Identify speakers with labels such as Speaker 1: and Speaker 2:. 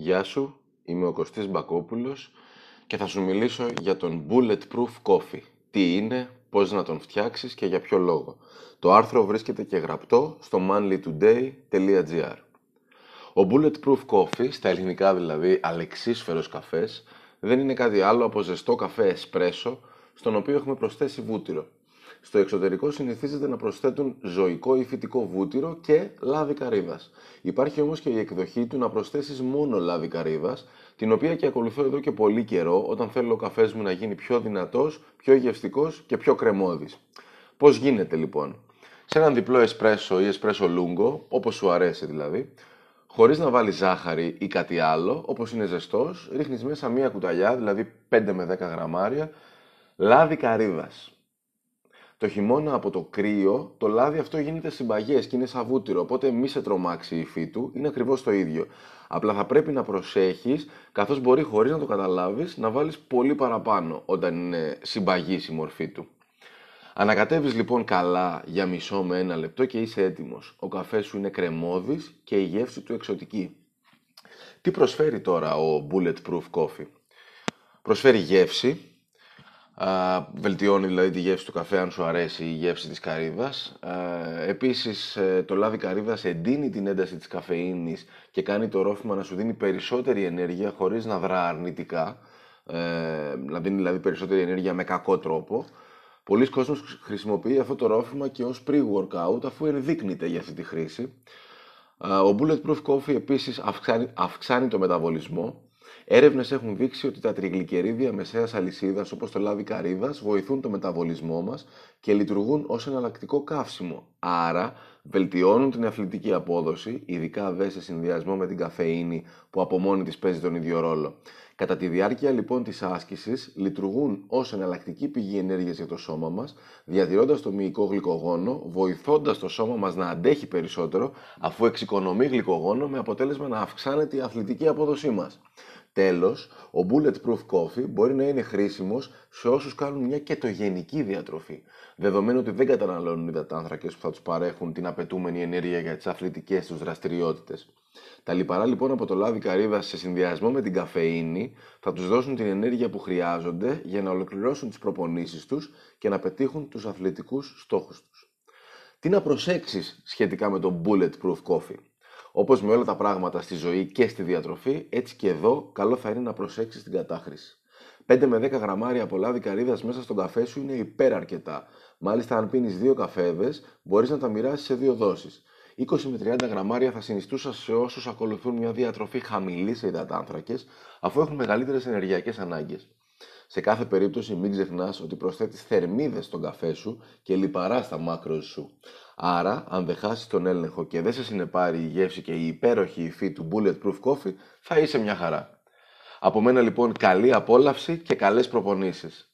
Speaker 1: Γεια σου, είμαι ο Κωστής Μπακόπουλος και θα σου μιλήσω για τον Bulletproof Coffee. Τι είναι, πώς να τον φτιάξεις και για ποιο λόγο. Το άρθρο βρίσκεται και γραπτό στο manlytoday.gr Ο Bulletproof Coffee, στα ελληνικά δηλαδή αλεξίσφαιρος καφές, δεν είναι κάτι άλλο από ζεστό καφέ εσπρέσο, στον οποίο έχουμε προσθέσει βούτυρο. Στο εξωτερικό συνηθίζεται να προσθέτουν ζωικό ή φυτικό βούτυρο και λάδι καρύδα. Υπάρχει όμως και η εκδοχή του να προσθέσεις μόνο λάδι καρύδα, την οποία και ακολουθώ εδώ και πολύ καιρό όταν θέλω ο καφές μου να γίνει πιο δυνατός, πιο γευστικό και πιο κρεμώδη. Πώς γίνεται λοιπόν; Σε έναν διπλό εσπρέσο ή εσπρέσο λούγκο, όπως σου αρέσει δηλαδή, χωρίς να βάλεις ζάχαρη ή κάτι άλλο, όπως είναι ζεστός, ρίχνεις μέσα μία κουταλιά, δηλαδή 5 με 10 γραμμάρια, λάδι καρύδας. Το χειμώνα από το κρύο, το λάδι αυτό γίνεται συμπαγές και είναι σαν βούτυρο. Οπότε μη σε τρομάξει η υφή του, είναι ακριβώς το ίδιο. Απλά θα πρέπει να προσέχεις, καθώς μπορεί χωρίς να το καταλάβεις, να βάλεις πολύ παραπάνω όταν είναι συμπαγής η μορφή του. Ανακατεύεις λοιπόν καλά για μισό με ένα λεπτό και είσαι έτοιμος. Ο καφές σου είναι κρεμώδης και η γεύση του εξωτική. Τι προσφέρει τώρα ο Bulletproof Coffee; Προσφέρει γεύση, βελτιώνει δηλαδή τη γεύση του καφέ αν σου αρέσει η γεύση της καρύδας. Επίσης ε, το λάδι καρύδας εντείνει την ένταση της καφεΐνης και κάνει το ρόφημα να σου δίνει περισσότερη ενέργεια χωρίς να δρά αρνητικά, ε, να δίνει δηλαδή περισσότερη ενέργεια με κακό τρόπο. Πολλοί κόσμος χρησιμοποιεί αυτό το ρόφημα και ως pre-workout αφού ενδείκνυται για αυτή τη χρήση. Ο Bulletproof Coffee επίσης αυξάνει, αυξάνει το μεταβολισμό Έρευνες έχουν δείξει ότι τα τριγλικερίδια μεσαίας αλυσίδας όπως το λάδι καρύδας βοηθούν το μεταβολισμό μας και λειτουργούν ως εναλλακτικό καύσιμο. Άρα βελτιώνουν την αθλητική απόδοση, ειδικά δε σε συνδυασμό με την καφεΐνη που από μόνη της παίζει τον ίδιο ρόλο. Κατά τη διάρκεια λοιπόν της άσκησης λειτουργούν ως εναλλακτική πηγή ενέργειας για το σώμα μας, διατηρώντας το μυϊκό γλυκογόνο, βοηθώντας το σώμα μας να αντέχει περισσότερο, αφού εξοικονομεί γλυκογόνο με αποτέλεσμα να αυξάνεται η αθλητική απόδοσή μας. Τέλος, ο Bulletproof Coffee μπορεί να είναι χρήσιμος σε όσους κάνουν μια κετογενική διατροφή, δεδομένου ότι δεν καταναλώνουν υδατάνθρακες που θα τους παρέχουν την απαιτούμενη ενέργεια για τις αθλητικές τους δραστηριότητες. Τα λιπαρά λοιπόν από το λάδι καρύδας σε συνδυασμό με την καφεΐνη θα τους δώσουν την ενέργεια που χρειάζονται για να ολοκληρώσουν τις προπονήσεις τους και να πετύχουν τους αθλητικούς στόχους τους. Τι να προσέξεις σχετικά με το Bulletproof Coffee; Όπως με όλα τα πράγματα στη ζωή και στη διατροφή, έτσι και εδώ καλό θα είναι να προσέξεις την κατάχρηση. 5 με 10 γραμμάρια από λάδι καρύδα μέσα στον καφέ σου είναι υπεραρκετά. Μάλιστα, αν πίνεις δύο καφέδες, μπορείς να τα μοιράσεις σε δύο δόσεις. 20 με 30 γραμμάρια θα συνιστούσα σε όσους ακολουθούν μια διατροφή χαμηλή σε υδατάνθρακες, αφού έχουν μεγαλύτερες ενεργειακές ανάγκες. Σε κάθε περίπτωση μην ξεχνάς ότι προσθέτεις θερμίδες στον καφέ σου και λιπαρά στα μάκρος σου. Άρα, αν δεν χάσεις τον έλεγχο και δεν σε συνεπάρει η γεύση και η υπέροχη υφή του Bulletproof Coffee, θα είσαι μια χαρά. Από μένα λοιπόν καλή απόλαυση και καλές προπονήσεις.